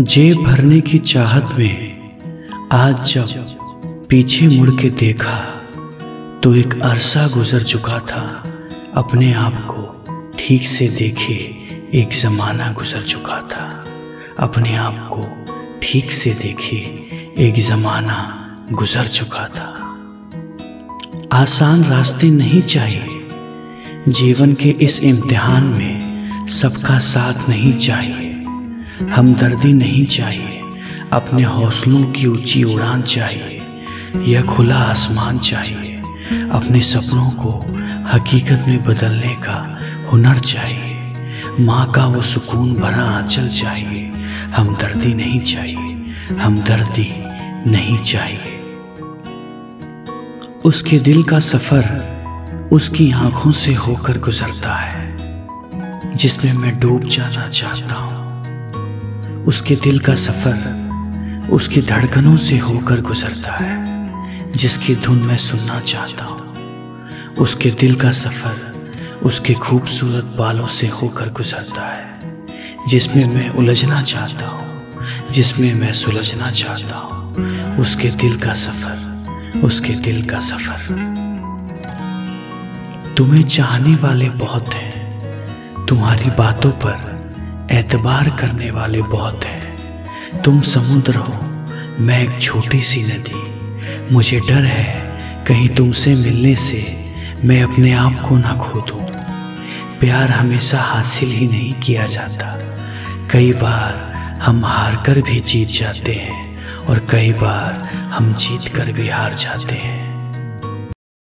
जेब भरने की चाहत में आज जब पीछे मुड़ के देखा तो एक अरसा गुजर चुका था। अपने आप को ठीक से देखे एक ज़माना गुजर चुका था। अपने आप को ठीक से देखे एक ज़माना गुजर चुका था। आसान रास्ते नहीं चाहिए। जीवन के इस इम्तिहान में सबका साथ नहीं चाहिए। हमदर्दी नहीं चाहिए। अपने हौसलों की ऊँची उड़ान चाहिए। यह खुला आसमान चाहिए। अपने सपनों को हकीकत में बदलने का हुनर चाहिए। माँ का वो सुकून भरा आंचल चाहिए। हमदर्दी नहीं चाहिए। हमदर्दी नहीं चाहिए। उसके दिल का सफ़र उसकी आँखों से होकर गुजरता है, जिसमें मैं डूब जाना चाहता हूँ। उसके दिल का सफ़र उसकी धड़कनों से होकर गुजरता है, जिसकी धुन मैं सुनना चाहता हूँ। उसके दिल का सफ़र उसके खूबसूरत बालों से होकर गुजरता है, जिसमें मैं उलझना चाहता हूँ, जिसमें मैं सुलझना चाहता हूँ। उसके दिल का सफ़र उसके दिल का सफ़र। तुम्हें चाहने वाले बहुत हैं, तुम्हारी बातों पर एतबार करने वाले बहुत हैं। तुम समुद्र हो, मैं एक छोटी सी नदी। मुझे डर है, कहीं तुमसे मिलने से मैं अपने आप को ना खो दूँ प्यार हमेशा हासिल ही नहीं किया जाता। कई बार हम हार कर भी जीत जाते हैं, और कई बार हम जीत कर भी हार जाते हैं।